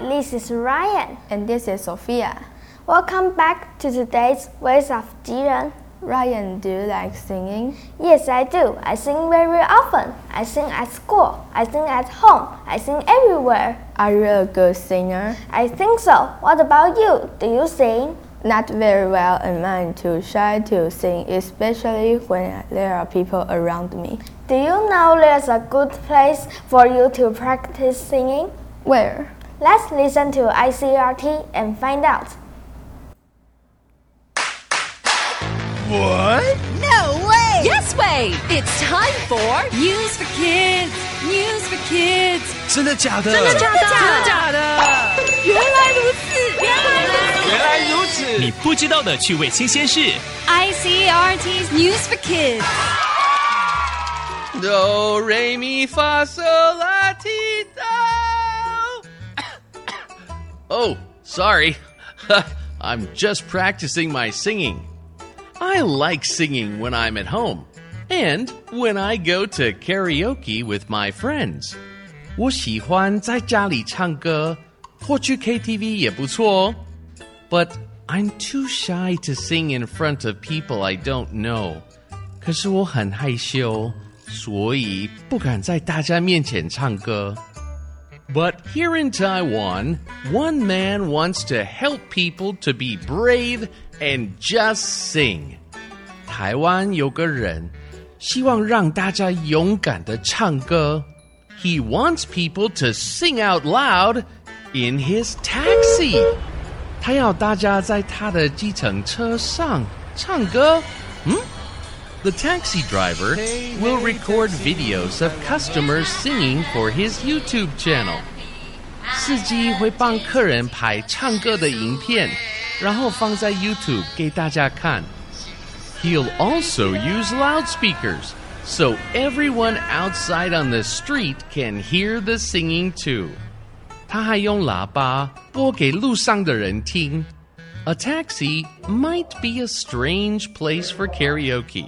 This is Ryan. And this is Sophia. Welcome back to today's Voice of Jiren. Ryan, do you like singing? Yes, I do. I sing very often. I sing at school. I sing at home. I sing everywhere. Are you a good singer? I think so. What about you? Do you sing? Not very well, and I'm too shy to sing, especially when there are people around me. Do you know there's a good place for you to practice singing? Where? Let's listen to ICRT and find out. What? No way! Yes way! It's time for News for Kids. News for Kids. 真的假的？真的假的？真的假的？原来如此，原来如此。原来如此！你不知道的趣味新鲜事。 ICRT's News for Kids. Do re mi fa sol la ti oh, sorry. I'm just practicing my singing. I like singing when I'm at home and when I go to karaoke with my friends. 我喜欢在家里唱歌，或去 KTV 也不错哦。But I'm too shy to sing in front of people I don't know. 可是我很害羞，所以不敢在大家面前唱歌。 But here in Taiwan, one man wants to help people to be brave and just sing. 台湾有个人希望让大家勇敢的唱歌。He wants people to sing out loud in his taxi. 他要大家在他的计程车上唱歌。嗯 ？The taxi driver will record videos of customers singing for his YouTube channel. 司机会帮客人拍唱歌的影片，然后放在 YouTube 给大家看。He'll also use loudspeakers so everyone outside on the street can hear the singing too. 他还用喇叭播给路上的人听。A taxi might be a strange place for karaoke.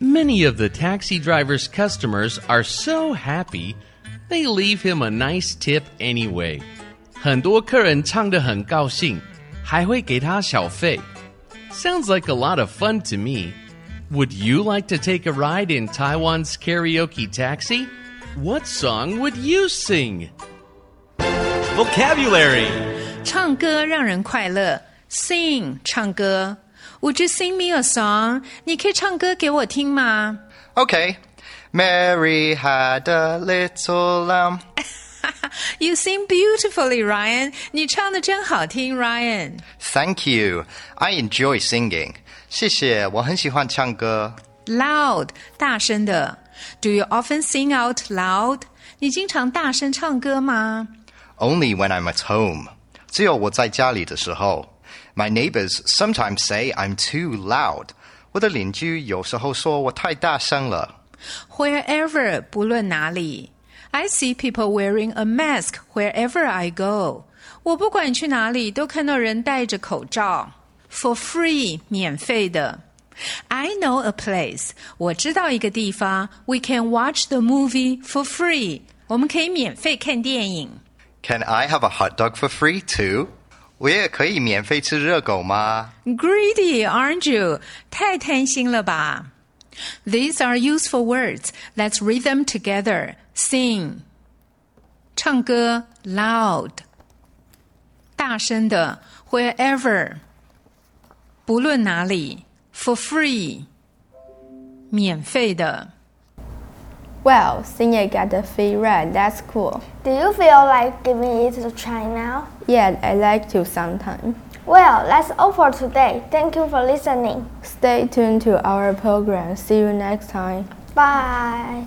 Many of the taxi driver's customers are so happy, they leave him a nice tip anyway. 很多客人唱得很高兴，还会给他小费。Sounds like a lot of fun to me. Would you like to take a ride in Taiwan's karaoke taxi? What song would you sing? Vocabulary 唱歌让人快乐，sing 唱歌。 Would you sing me a song？你可以唱歌给我听吗 Okay. Mary had a little lamb. ？You sing beautifully, Ryan。你唱的真好听，Ryan。 Thank you. I enjoy singing. 谢谢，我很喜欢唱歌。 Loud 大声的。Do you often sing out loud？你经常大声唱歌吗 Only when I'm at home. 只有我在家里的时候。 My neighbors sometimes say I'm too loud. 我的邻居有时候说我太大声了。 ？Wherever 不论哪里。I see people wearing a mask wherever I go。我不管去哪里，都看到人戴着口罩。For free 免费的。I know a place，我知道一个地方，We can watch the movie for free，我们可以免费看电影。 Can I have a hot dog for free too? 我也可以免费吃热狗吗 Greedy, aren't you? 太贪心了吧？These are useful words. Let's read them together. Sing，唱歌，loud，大声的，wherever，不论哪里，for free，免费的。 Well, singing got the free ride. That's cool. Do you feel like giving it a try now? Yeah, I like to sometime. Well, that's all for today. Thank you for listening. Stay tuned to our program. See you next time. Bye.